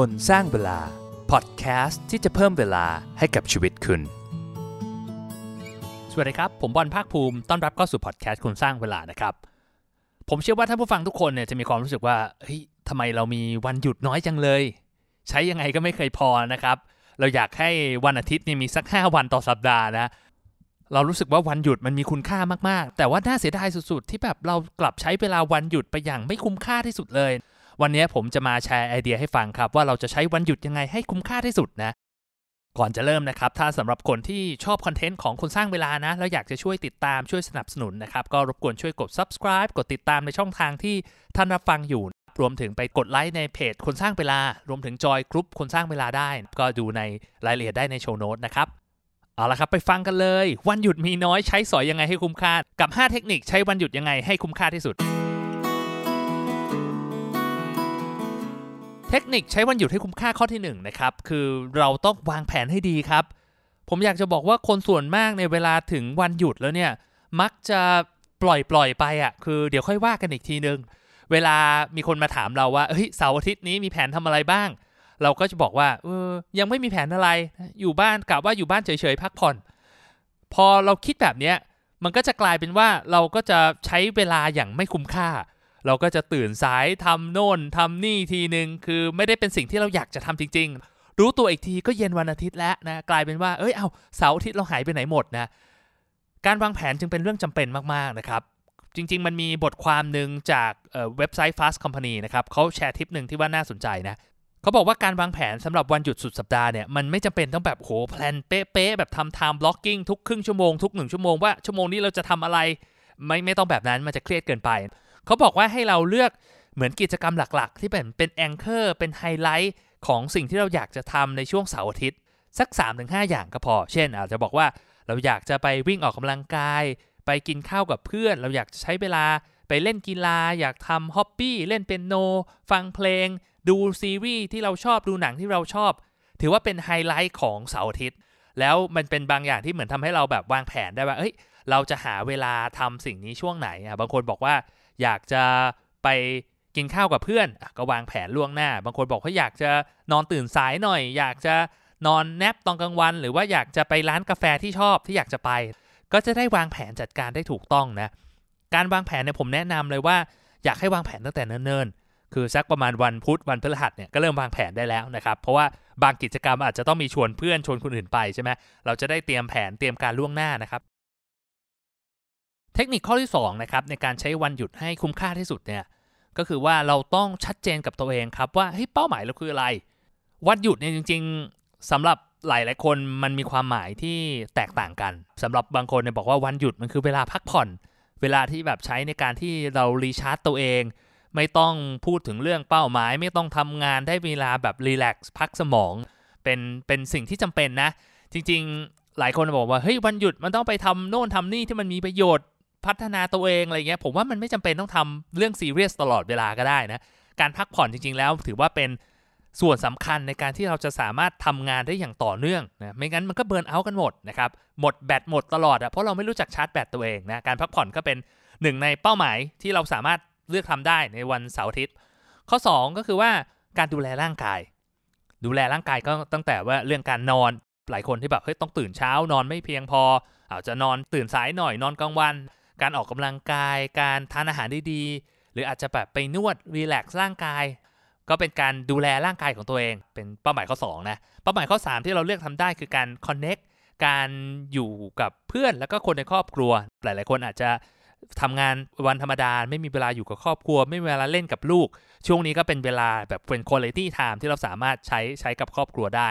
คนสร้างเวลา พอดแคสต์ที่จะเพิ่มเวลาให้กับชีวิตคุณ สวัสดีครับ ผมบอลภาคภูมิ ต้อนรับเข้าสู่พอดแคสต์คนสร้างเวลานะครับ ผมเชื่อว่าท่านผู้ฟังทุกคนเนี่ยจะมีความรู้สึกว่า เฮ้ยทำไมเรามีวันหยุดน้อยจังเลย ใช้ยังไงก็ไม่เคยพอนะครับ เราอยากให้วันอาทิตย์เนี่ยมีสัก 5 วันต่อสัปดาห์นะ เรารู้สึกว่าวันหยุดมันมีคุณค่ามากๆ แต่ว่าน่าเสียดายสุดๆ ที่แบบเรากลับใช้เวลาวันหยุดไปอย่างไม่คุ้มค่าที่สุดเลย วันนี้ผมจะมาแชร์ไอเดียให้ฟังครับ ว่าเราจะใช้วันหยุดยังไงให้คุ้มค่าที่สุดนะ ก่อนจะเริ่มนะครับ ถ้าสำหรับคนที่ชอบคอนเทนต์ของคนสร้างเวลานะ แล้วอยากจะช่วยติดตามช่วยสนับสนุนนะครับ ก็รบกวนช่วยกด subscribe กดติดตามในช่องทางที่ท่านรับฟังอยู่รวมถึงไปกดไลค์ในเพจคนสร้างเวลา รวมถึงจอยกรุ๊ปคนสร้างเวลาได้ ก็ดูในรายละเอียดได้ในโชว์โน้ตนะครับ เอาละครับไปฟังกันเลย วันหยุดมีน้อยใช้สอยยังไงให้คุ้มค่า กับ 5 เทคนิคใช้วันหยุดยังไงให้คุ้มค่าที่สุด เทคนิคใช้วันหยุดให้คุ้มค่าข้อที่1นงนะครับคือเราต้องวางแผนให้ดีครับ ผมอยากจะบอกว่าคนส่วนมากในเวลาถึงวันหยุดแล้วเนี่ยมักจะปล่อยปล่อยไปอะ่ะคือเดี๋ยวค่อยว่ากันอีกทีนึง เวลามีคนมาถามเราว่าเฮ้ยเสาร์อาทิตย์นี้มีแผนทำอะไรบ้าง เราก็จะบอกว่าเออยังไม่มีแผนอะไร อยู่บ้านกะว่าอยู่บ้านเฉยๆพักผ่อน พอเราคิดแบบเนี้ยมันก็จะกลายเป็นว่าเราก็จะใช้เวลาอย่างไม่คุ้มค่า เราก็จะตื่นสายทำโน่นทำนี่ทีหนึ่งคือไม่ได้เป็นสิ่งที่เราอยากจะทำจริง ๆ รู้ตัวอีกทีก็เย็นวันอาทิตย์แล้วนะกลายเป็นว่าเอ้ยเอาเสาร์อาทิตย์เราหายไปไหนหมดนะการวางแผนจึงเป็นเรื่องจำเป็นมากๆนะครับจริง ๆ มันมีบทความหนึ่งจากเว็บไซต์ Fast Company นะครับเขาแชร์ทิปหนึ่งที่ว่าน่าสนใจนะเขาบอกว่าการวางแผนสำหรับวันหยุดสุดสัปดาห์เนี่ยมันไม่จำเป็นต้องแบบโหแพลนเป๊ะๆแบบทำ time blocking ทุกครึ่งชั่วโมงทุกหนึ่งชั่วโมงว่าชั่วโมงนี้เราจะทำอะไร ไม่ไม่ต้องแบบนั้นมันจะเครียดเกินไป เขาบอกว่าให้เราเลือกเหมือนกิจกรรมหลักๆ ที่เป็นเป็น anchor เป็นไฮไลท์ของสิ่งที่เราอยากจะทำในช่วงเสาร์อาทิตย์ สัก 3-5 อย่างก็พอ เช่น อาจจะบอกว่าเราอยากจะไปวิ่งออกกำลังกาย ไปกินข้าวกับเพื่อน เราอยากจะใช้เวลาไปเล่นกีฬา อยากทำ hobby เล่นเปียโน ฟังเพลง ดูซีรีส์ที่เราชอบดูหนังที่เราชอบ ถือว่าเป็นไฮไลท์ของเสาร์อาทิตย์แล้วมันเป็นบางอย่างที่เหมือนทำให้เราแบบวางแผนได้ว่าเอ้ยเราจะหาเวลาทำสิ่งนี้ช่วงไหนอะบางคนบอกว่า อยากจะไปกินข้าวกับเพื่อนก็วางแผนล่วงหน้า บางคนบอกว่าอยากจะนอนตื่นสายหน่อย อยากจะนอนแนปตอนกลางวัน หรือว่าอยากจะไปร้านกาแฟที่ชอบที่อยากจะไป ก็จะได้วางแผนจัดการได้ถูกต้องนะ การวางแผนเนี่ยผมแนะนำเลยว่าอยากให้วางแผนตั้งแต่เนิ่นๆ คือสักประมาณวันพุธวันพฤหัสเนี่ยก็เริ่มวางแผนได้แล้วนะครับ เพราะว่าบางกิจกรรมอาจจะต้องมีชวนเพื่อนชวนคนอื่นไปใช่ไหมเราจะได้เตรียมแผนเตรียมการล่วงหน้านะครับ เทคนิคข้อที่2นะครับในการใช้วันหยุดให้คุ้มค่าที่สุดเนี่ยก็คือว่าเราต้องชัดเจนกับตัวเองครับว่าเฮ้ยเป้าหมายเราคืออะไร วันหยุดเนี่ยจริง ๆสำหรับหลายหลายคนมันมีความหมายที่แตกต่างกันสำหรับบางคนเนี่ยบอกว่าวันหยุดมันคือเวลาพักผ่อน เวลาที่แบบใช้ในการที่เรารีชาร์จตัวเอง ไม่ต้องพูดถึงเรื่องเป้าหมาย ไม่ต้องทำงานได้เวลาแบบ relax พักสมอง เป็นเป็นสิ่งที่จำเป็นนะ จริง ๆ หลายคนบอกว่าเฮ้ยวันหยุดมันต้องไปทำโน่นทำนี่ที่มันมีประโยชน์ พัฒนาตัวเองอะไรเงี้ยผมว่ามันไม่จำเป็นต้องทำเรื่องซีเรียสตลอดเวลาก็ได้นะ การพักผ่อนจริง ๆ แล้วถือว่าเป็นส่วนสำคัญในการที่เราจะสามารถทำงานได้อย่างต่อเนื่องนะไม่งั้นมันก็ burnout กันหมดนะครับหมดแบตหมดตลอดอะเพราะเราไม่รู้จักชาร์จแบตตัวเองนะการพักผ่อนก็เป็นหนึ่งในเป้าหมายที่เราสามารถเลือกทำได้ในวันเสาร์อาทิตย์ ข้อ 2 ก็คือว่าการดูแลร่างกาย ดูแลร่างกายก็ตั้งแต่ว่าเรื่องการนอนหลายคนที่แบบเฮ้ยต้องตื่นเช้านอนไม่เพียงพออาจจะนอนตื่นสายหน่อยนอนกลางวัน การออกกำลังกาย การทานอาหารดีๆ หรืออาจจะแบบไปนวดรีแลกซ์ร่างกาย ก็เป็นการดูแลร่างกายของตัวเอง เป็นเป้าหมายข้อ2นะ เป้าหมายข้อ 3 ที่เราเลือกทำได้คือการคอนเน็กการอยู่กับเพื่อนแล้วก็คนในครอบครัว หลายๆ คนอาจจะทำงานวันธรรมดา ไม่มีเวลาอยู่กับครอบครัว ไม่มีเวลาเล่นกับลูก ช่วงนี้ก็เป็นเวลาแบบเป็น quality time ที่เราสามารถใช้ใช้กับครอบครัวได้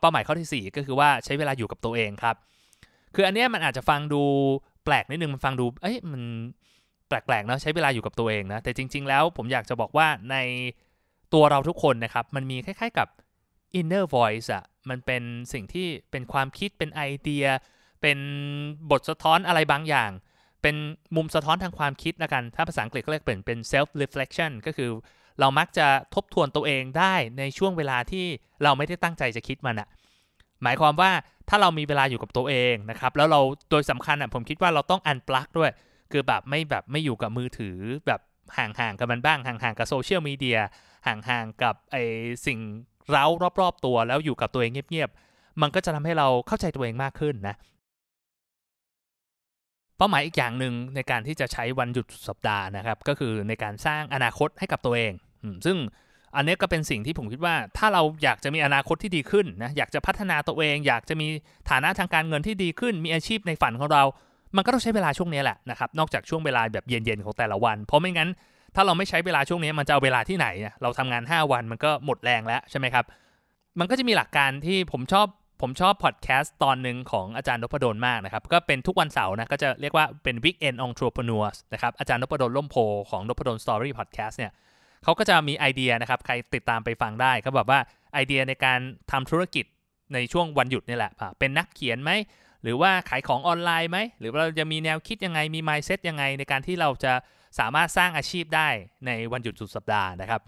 เป้าหมายข้อที่ 4 ก็คือว่าใช้เวลาอยู่กับตัวเองครับ คืออันนี้มันอาจจะฟังดู ลกนิดนึงมันฟังดูเอ้ยมันแปลกๆเนาะใช้เวลาอยู่กับตัวเองนะแต่จริง ๆ แล้วผมอยากจะบอกว่าในตัวเราทุกคนนะครับ มันมีคล้ายๆกับ inner voice อะมันเป็นสิ่งที่เป็นความคิดเป็นไอเดีย เป็นบทสะท้อนอะไรบางอย่าง เป็นมุมสะท้อนทางความคิดนะกัน ถ้าภาษาอังกฤษก็เรียกเป็นเป็น self reflection ก็คือเรามักจะทบทวนตัวเองได้ในช่วงเวลาที่เราไม่ได้ตั้งใจจะคิดมันอะหมายความว่า ถ้าเรามีเวลาอยู่กับตัวเองนะครับแล้วเราโดยสำคัญอะผมคิดว่าเราต้องอันปลั๊กด้วย คือแบบไม่แบบไม่อยู่กับมือถือแบบห่างๆกับมันบ้างห่างๆกับโซเชียลมีเดียห่างๆกับไอสิ่งเร้ารอบๆตัวแล้วอยู่กับตัวเองเงียบๆ มันก็จะทำให้เราเข้าใจตัวเองมากขึ้นนะ เป้าหมายอีกอย่างหนึ่งในการที่จะใช้วันหยุดสัปดาห์นะครับ ก็คือในการสร้างอนาคตให้กับตัวเอง ซึ่ง อันนี้ก็เป็นสิ่งที่ผมคิดว่า ถ้าเราอยากจะมีอนาคตที่ดีขึ้นนะอยากจะพัฒนาตัวเอง อยากจะมีฐานะทางการเงินที่ดีขึ้น มีอาชีพในฝันของเรา มันก็ต้องใช้เวลาช่วงนี้แหละนะครับนอกจากช่วงเวลาแบบเย็นๆของแต่ละวัน เพราะไม่งั้น ถ้าเราไม่ใช้เวลาช่วงนี้มันจะเอาเวลาที่ไหน เราทำงาน 5 วันมันก็หมดแรงแล้วใช่ไหมครับมันก็จะมีหลักการที่ผมชอบผมชอบพอดแคสต์ตอนหนึ่งของอาจารย์นพดลมากนะครับ ก็เป็นทุกวันเสาร์นะ ก็จะเรียกว่าเป็น Weekend Entrepreneurs นะครับ อาจารย์นพดลล่มโพของนพดล Story Podcast เนี่ย เขาก็จะมีไอเดียนะครับ ใครติดตามไปฟังได้เขาบอกว่าไอเดียในการทำธุรกิจในช่วงวันหยุดนี่แหละเป็นนักเขียนไหมหรือว่าขายของออนไลน์ไหม หรือว่าเราจะมีแนวคิดยังไงมี mindset ยังไง ในการที่เราจะสามารถสร้างอาชีพได้ในวันหยุดสุดสัปดาห์นะครับ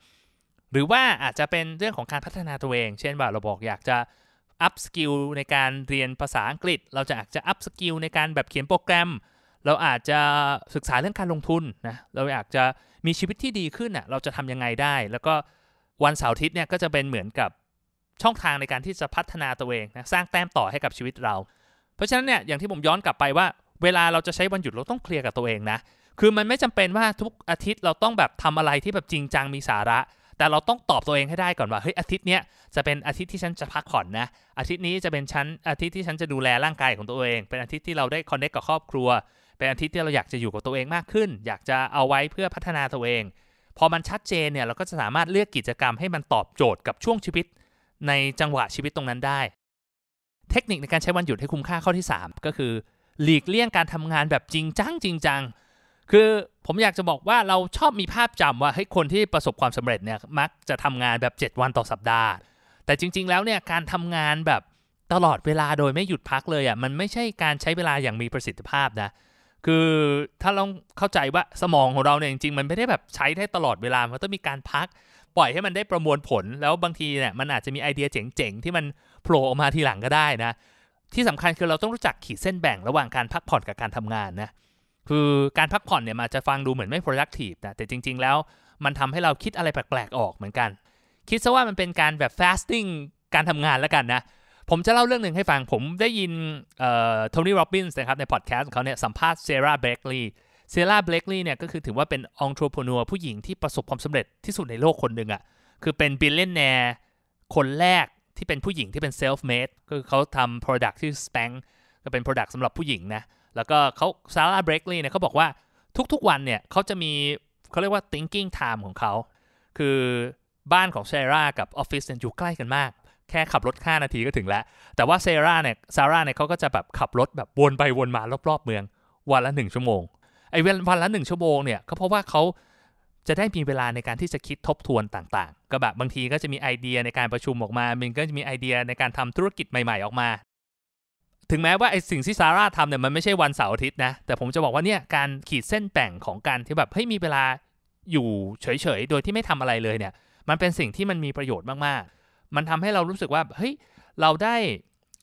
หรือว่าอาจจะเป็นเรื่องของการพัฒนาตัวเอง เช่นว่าเราบอกอยากจะ upskill ในการเรียนภาษาอังกฤษ เราจะอาจจะ upskill ในการแบบเขียนโปรแกรม เราอาจจะศึกษาเรื่องการลงทุนนะเราอยากจะมีชีวิตที่ดีขึ้นอะเราจะทำยังไงได้ แล้วก็วันเสาร์อาทิตย์เนี่ยก็จะเป็นเหมือนกับช่องทางในการที่จะพัฒนาตัวเองนะสร้างแต้มต่อให้กับชีวิตเรา เพราะฉะนั้นเนี่ยอย่างที่ผมย้อนกลับไปว่า เวลาเราจะใช้วันหยุดเราต้องเคลียร์กับตัวเองนะคือมันไม่จำเป็นว่าทุกอาทิตย์เราต้องแบบทำอะไรที่แบบจริงจังมีสาระ แต่เราต้องตอบตัวเองให้ได้ก่อนว่าเฮ้ยอาทิตย์เนี้ยจะเป็นอาทิตย์ที่ฉันจะพักผ่อนนะอาทิตย์นี้จะเป็นชั้นอาทิตย์ที่ฉันจะดูแลร่างกายของตัวเอง เป็นอาทิตย์ที่เราได้คอนเนคกับครอบครัว เป็นอาทิตย์ที่เราอยากจะอยู่กับตัวเองมากขึ้น อยากจะเอาไว้เพื่อพัฒนาตัวเอง พอมันชัดเจนเนี่ยเราก็จะสามารถเลือกกิจกรรมให้มันตอบโจทย์กับช่วงชีวิต ในจังหวะชีวิตตรงนั้นได้ เทคนิคในการใช้วันหยุดให้คุ้มค่าข้อที่ 3 ก็คือ หลีกเลี่ยงการทำงานแบบจริงจังจริงจังคือผมอยากจะบอกว่าเราชอบมีภาพจำว่าให้คนที่ประสบความสำเร็จเนี่ยมักจะทำงานแบบ 7 วันต่อสัปดาห์ แต่จริง ๆ แล้วเนี่ยการทำงานแบบตลอดเวลาโดยไม่หยุดพักเลยอะ่ะมันไม่ใช่การใช้เวลาอย่างมีประสิทธิภาพนะ คือถ้าเราเข้าใจว่าสมองของเราเนี่ยจริงๆมันไม่ได้แบบใช้ได้ตลอดเวลา มันต้องมีการพักปล่อยให้มันได้ประมวลผล แล้วบางทีเนี่ยมันอาจจะมีไอเดียเจ๋งๆ ที่มันโผล่ออกมาทีหลังก็ได้นะ ที่สำคัญคือเราต้องรู้จักขีดเส้นแบ่งระหว่างการพักผ่อนกับการทำงานนะคือการพักผ่อนเนี่ยมันจะฟังดูเหมือนไม่ productive นะแต่จริง ๆ แล้วมันทำให้เราคิดอะไรแปลกๆออกเหมือนกัน คิดซะว่ามันเป็นการแบบ fasting การทำงานแล้วกันนะ ผมจะเล่าเรื่องหนึ่งให้ฟัง ผมได้ยินโทนี่โรบินส์นะครับในพอดแคสต์ของเขาเนี่ยสัมภาษณ์เซราเบรกลีย์เซราเบรกลีย์เนี่ยก็คือถือว่าเป็นองค์ p ร e นัวผู้หญิงที่ประสบความสำเร็จที่สุดในโลกคนหนึ่งอะ่ะคือเป็น billionaire คนแรกที่เป็นผู้หญิงที่เป็น self-made ก็คือเขาทำ product ที่ Spanx ก็เป็น product สำหรับผู้หญิงนะ แล้วก็เขา Sara Blakely เนี่ยเขาบอกว่าทุกๆวันเนี่ยเขาจะมีเขาเรียกว่า thinking time ของเขา คือบ้านของซาร่ากับออฟฟิศอยู่ใกล้กันมาก แค่ขับรถ 5 นาทีก็ถึงแล้ว แต่ว่าเซราเนี่ยซาร่าเนี่ยเขาก็จะแบบขับรถแบบวนไปวนมารอบๆเมือง วันละหนึ่งชั่วโมงไอ้วันละหนึ่งชั่วโมงเนี่ยก็เพราะว่าเขาจะได้มีเวลาในการที่จะคิดทบทวนต่างๆ ก็แบบบางทีก็จะมีไอเดียในการประชุมออกมา มันก็จะมีไอเดียในการทำธุรกิจใหม่ๆออกมา ถึงแม้ว่าไอสิ่งที่ซาร่าทำเนี่ยมันไม่ใช่วันเสาร์อาทิตย์นะ แต่ผมจะบอกว่าเนี่ยการขีดเส้นแบ่งของการที่แบบเฮ้ยมีเวลาอยู่เฉยๆ โดยที่ไม่ทำอะไรเลยเนี่ย มันเป็นสิ่งที่มันมีประโยชน์มากๆ มันทำให้เรารู้สึกว่าเฮ้ยเราได้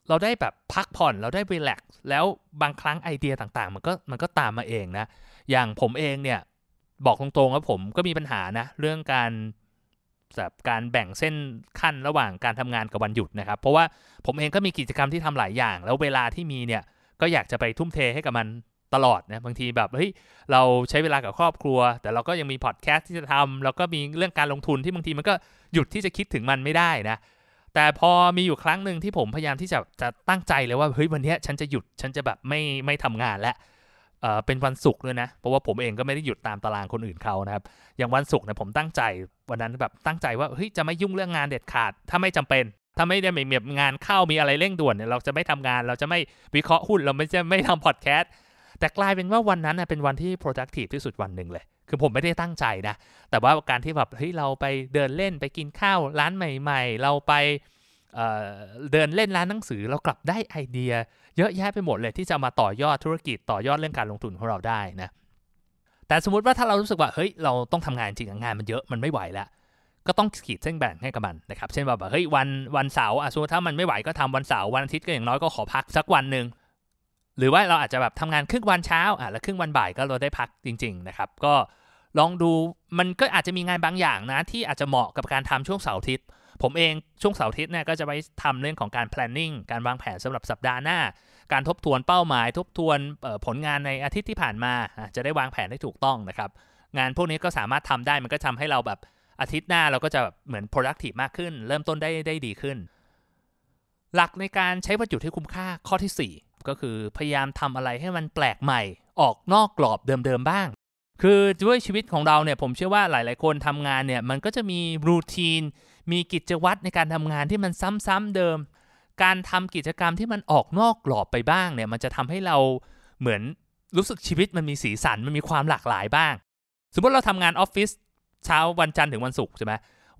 เราได้แบบพักผ่อนเราได้รีแลกซ์แล้วบางครั้งไอเดียต่างๆ มันก็มันก็ตามมาเองนะ อย่างผมเองเนี่ยบอกตรงๆว่าผมก็มีปัญหานะ เรื่องการแบบการแบ่งเส้นขั้นระหว่างการทำงานกับวันหยุดนะครับ เพราะว่าผมเองก็มีกิจกรรมที่ทำหลายอย่าง แล้วเวลาที่มีเนี่ยก็อยากจะไปทุ่มเทให้กับมัน ตลอดนะบางทีแบบเฮ้ยเราใช้เวลากับครอบครัว แต่เราก็ยังมีพอดแคสต์ที่จะทำแล้วก็มีเรื่องการลงทุนที่บางทีมันก็หยุดที่จะคิดถึงมันไม่ได้นะแต่พอมีอยู่ครั้งหนึ่งที่ผมพยายามที่จะจะตั้งใจเลยว่าเฮ้ยวันนี้ฉันจะหยุดฉันจะแบบไม่ไม่ทำงานแล้วเป็นวันศุกร์ด้วยนะเพราะว่าผมเองก็ไม่ได้หยุดตามตารางคนอื่นเขานะครับอย่างวันศุกร์เนี่ยผมตั้งใจวันนั้นแบบตั้งใจว่าเฮ้ยจะไม่ยุ่งเรื่องงานเด็ดขาด ถ้าไม่จำเป็นถ้าไม่ได้มีงานเข้ามีอะไรเร่งด่วนเนี่ยเราจะไม่ทำงาน เราจะไม่วิเคราะห์หุ้นเราไม่จะไม่ทำพอดแคสต์ แต่กลายเป็นว่าวันนั้นเป็นวันที่ productive ที่สุดวันหนึ่งเลย คือผมไม่ได้ตั้งใจนะ แต่ว่าการที่แบบเฮ้ยเราไปเดินเล่นไปกินข้าวร้านใหม่ ๆ เราไปเดินเล่นร้านหนังสือเรากลับได้ไอเดีย เยอะแยะไปหมดเลยที่จะมาต่อยอดธุรกิจต่อยอดเรื่องการลงทุนของเราได้นะแต่สมมติว่าถ้าเรารู้สึกว่าเฮ้ยเราต้องทำงานจริงงานมันเยอะมันไม่ไหวแล้วก็ต้องขีดเส้นแบ่งให้กับมันนะครับ เช่นว่าแบบเฮ้ยวันวันเสาร์สมมติถ้ามันไม่ไหวก็ทำวันเสาร์วันอาทิตย์ก็อย่างน้อยก็ขอพักสักวันหนึ่ง หรือว่าเราอาจจะแบบทำงานครึ่งวันเช้าอะแล้วครึ่งวันบ่ายก็เราได้พักจริง ๆ นะครับ ก็ลองดูมันก็อาจจะมีงานบางอย่างนะ ที่อาจจะเหมาะกับการทำช่วงเสาร์อาทิตย์ผมเองช่วงเสาร์อาทิตย์เนี่ยก็จะไปทำเรื่องของการ planning การวางแผนสำหรับสัปดาห์หน้า การทบทวนเป้าหมาย ทบทวนผลงานในอาทิตย์ที่ผ่านมา จะได้วางแผนให้ถูกต้องนะครับ งานพวกนี้ก็สามารถทำได้มันก็ทำให้เราแบบอาทิตย์หน้าเราก็จะเหมือน productive มากขึ้น เริ่มต้นได้ได้ดีขึ้น หลักในการใช้วัตถุที่คุ้มค่าข้อที่ 4 ก็คือพยายามทำอะไรให้มันแปลกใหม่ออกนอกกรอบเดิมๆบ้าง คือด้วยชีวิตของเราเนี่ยผมเชื่อว่าหลายๆคนทำงานเนี่ยมันก็จะมีรูทีน มีกิจวัตรในการทำงานที่มันซ้ำๆเดิม การทำกิจกรรมที่มันออกนอกกรอบไปบ้างเนี่ยมันจะทำให้เราเหมือนรู้สึกชีวิตมันมีสีสันมันมีความหลากหลายบ้าง สมมติเราทำงานออฟฟิศเช้าวันจันทร์ถึงวันศุกร์ใช่ไหม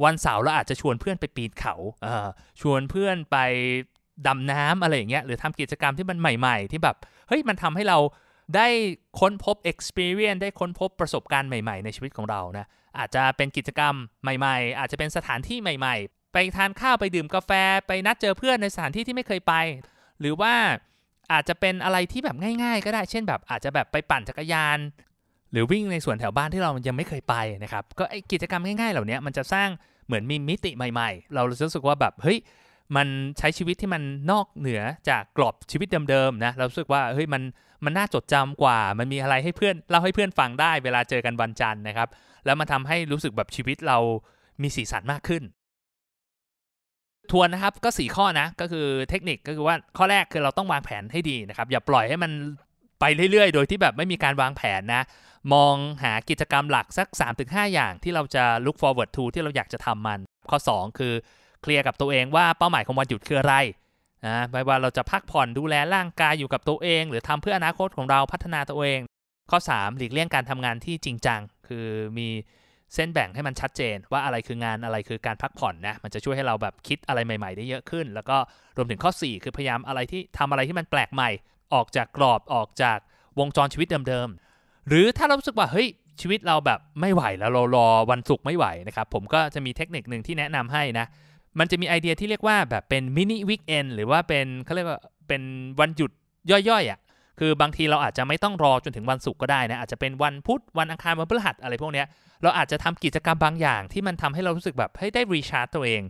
วันเสาร์เราอาจจะชวนเพื่อนไปปีนเขาเออชวนเพื่อนไป ดำน้ำอะไรอย่างเงี้ยหรือทำกิจกรรมที่มันใหม่ ๆ ที่แบบเฮ้ยมันทำให้เราได้ค้นพบ experience ได้ค้นพบประสบการณ์ใหม่ ๆ ในชีวิตของเรานะอาจจะเป็นกิจกรรมใหม่ ๆ อาจจะเป็นสถานที่ใหม่ ๆ ไปทานข้าวไปดื่มกาแฟ ไปนัดเจอเพื่อนในสถานที่ที่ไม่เคยไป หรือว่าอาจจะเป็นอะไรที่แบบง่าย ๆ ก็ได้เช่นแบบอาจจะแบบไปปั่นจักรยาน หรือวิ่งในสวนแถวบ้านที่เรายังไม่เคยไปนะครับก็ไอกิจกรรมง่ายๆ เหล่านี้มันจะสร้างเหมือนมีมิติใหม่ ๆ เรารู้สึกว่าแบบเฮ้ย มันใช้ชีวิตที่มันนอกเหนือจากกรอบชีวิตเดิมๆนะเราสึกว่าเฮ้ยมันมันน่าจดจำกว่า มันมีอะไรให้เพื่อนเล่าให้เพื่อนฟังได้เวลาเจอกันวันจันทร์นะครับ แล้วมันทาให้รู้สึกแบบชีวิตเรามีสีสันมากขึ้น ทวนนะครับก็ 4 ข้อนะก็คือเทคนิคก็คือว่าข้อแรกคือเราต้องวางแผนให้ดีนะครับ อย่าปล่อยให้มันไปเรื่อยๆ โดยที่แบบไม่มีการวางแผนนะ มองหากิจกรรมหลักสัก 3-5 อย่างที่เราจะ look forward to ที่เราอยากจะทำมัน ข้อ 2 คือ เคลียร์กับตัวเองว่าเป้าหมายของวันหยุดคืออะไรนะไม่ว่าเราจะพักผ่อนดูแลร่างกายอยู่กับตัวเอง หรือทำเพื่ออนาคตของเราพัฒนาตัวเอง ข้อ 3 หลีกเลี่ยงการทำงานที่จริงจัง คือมีเส้นแบ่งให้มันชัดเจน ว่าอะไรคืองานอะไรคือการพักผ่อนนะมันจะช่วยให้เราแบบคิดอะไรใหม่ๆ ได้เยอะขึ้น แล้วก็รวมถึงข้อ 4 คือพยายามอะไรที่ทำอะไรที่มันแปลกใหม่ ออกจากกรอบออกจากวงจรชีวิตเดิมๆหรือถ้าเรารู้สึกว่าเฮ้ยชีวิตเราแบบไม่ไหวแล้วเรารอวันศุกร์ไม่ไหวนะครับผมก็จะมีเทคนิคหนึ่งที่แนะนำให้นะ มันจะมีไอเดียที่เรียกว่าแบบเป็น mini weekend หรือว่าเป็นเขาเรียกว่าเป็นวันหยุดย่อยๆอ่ะคือบางทีเราอาจจะไม่ต้องรอจนถึงวันศุกร์ก็ได้นะอาจจะเป็นวันพุธวันอังคารวันพฤหัสอะไรพวกเนี้ยเราอาจจะทำกิจกรรมบางอย่างที่มันทำให้เรารู้สึกแบบให้ได้ recharge ตัวเอง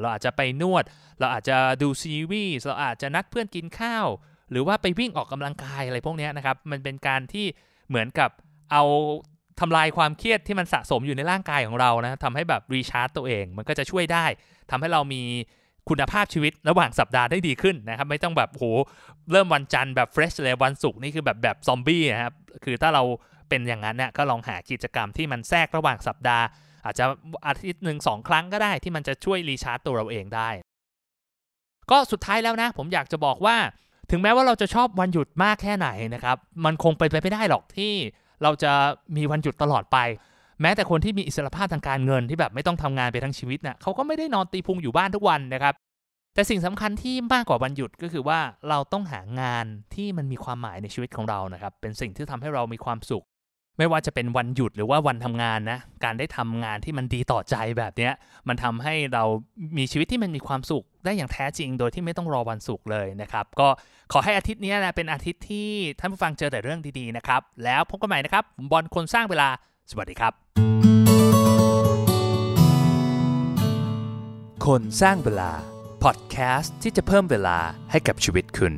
เราอาจจะไปนวด เราอาจจะดูซีรีส์เราอาจจะนัดเพื่อนกินข้าว หรือว่าไปวิ่งออกกำลังกายอะไรพวกนี้นะครับมันเป็นการที่เหมือนกับเอาทำลายความเครียดที่มันสะสมอยู่ในร่างกายของเรานะทำให้แบบรีชาร์จตัวเอง มันก็จะช่วยได้ ทำให้เรามีคุณภาพชีวิตระหว่างสัปดาห์ได้ดีขึ้นนะครับ ไม่ต้องแบบโหเริ่มวันจันทร์แบบเฟรชเลยวันศุกร์นี่คือแบบแบบซอมบี้นะครับคือถ้าเราเป็นอย่างนั้นเนี่ยก็ลองหากิจกรรมที่มันแทรกระหว่างสัปดาห์ อาจจะอาทิตย์หนึ่งสองครั้งก็ได้ที่มันจะช่วยรีชาร์จตัวเราเองได้ ก็สุดท้ายแล้วนะ ผมอยากจะบอกว่า ถึงแม้ว่าเราจะชอบวันหยุดมากแค่ไหนนะครับ มันคงไปไปไม่ได้หรอกที่เราจะมีวันหยุดตลอดไป แม้แต่คนที่มีอิสรภาพทางการเงินที่แบบไม่ต้องทำงานไปทั้งชีวิตนะ่ะเขาก็ไม่ได้นอนตีพุงอยู่บ้านทุกวันนะครับ แต่สิ่งสำคัญที่มากกว่าวันหยุดก็คือว่าเราต้องหางานที่มันมีความหมายในชีวิตของเรานะครับ เป็นสิ่งที่ทำให้เรามีความสุข ไม่ว่าจะเป็นวันหยุดหรือว่าวันทำงานนะ การได้ทำงานที่มันดีต่อใจแบบนี้มันทำให้เรามีชีวิตที่มันมีความสุข ได้อย่างแท้จริง โดยที่ไม่ต้องรอวันศุกร์เลยนะครับ ก็ขอให้อาทิตย์นี้นะเป็นอาทิตย์ที่ท่านผู้ฟังเจอแต่เรื่องดีๆนะครับ แล้วพบกันใหม่นะครับ บอลคนสร้างเวลา สวัสดีครับ คนสร้างเวลา พอดแคสต์ที่จะเพิ่มเวลาให้กับชีวิตคุณ